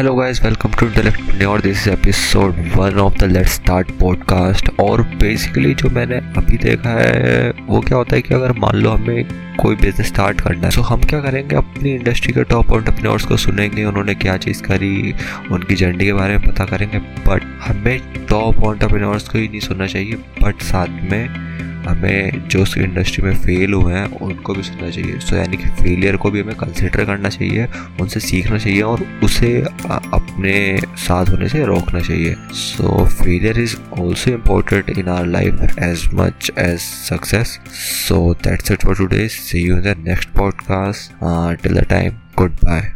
Hello guys welcome to our this episode one of the let's start podcast और basically जो मैंने अभी देखा है, वो क्या होता है कि अगर मान लो हमें कोई बिज़नेस स्टार्ट करना है तो हम क्या करेंगे? अपनी इंडस्ट्री के टॉप ऑन्टरप्रेन्योर्स को सुनेंगे, उन्होंने क्या चीज़ करी, उनकी जर्नी के बारे में पता करेंगे बट हमें टॉप ऑन्टरप्रेन्योर्स को ही नहीं सुनना चाहिए बट साथ में हमें जो उस इंडस्ट्री में फेल हुए हैं, उनको भी सुनना चाहिए। सो यानी कि फेलियर को भी हमें कंसिडर करना चाहिए, उनसे सीखना चाहिए और उसे अपने साथ होने से रोकना चाहिए। So failure is also important in our life as much as success so that's it for today see you in the next podcast till the time good bye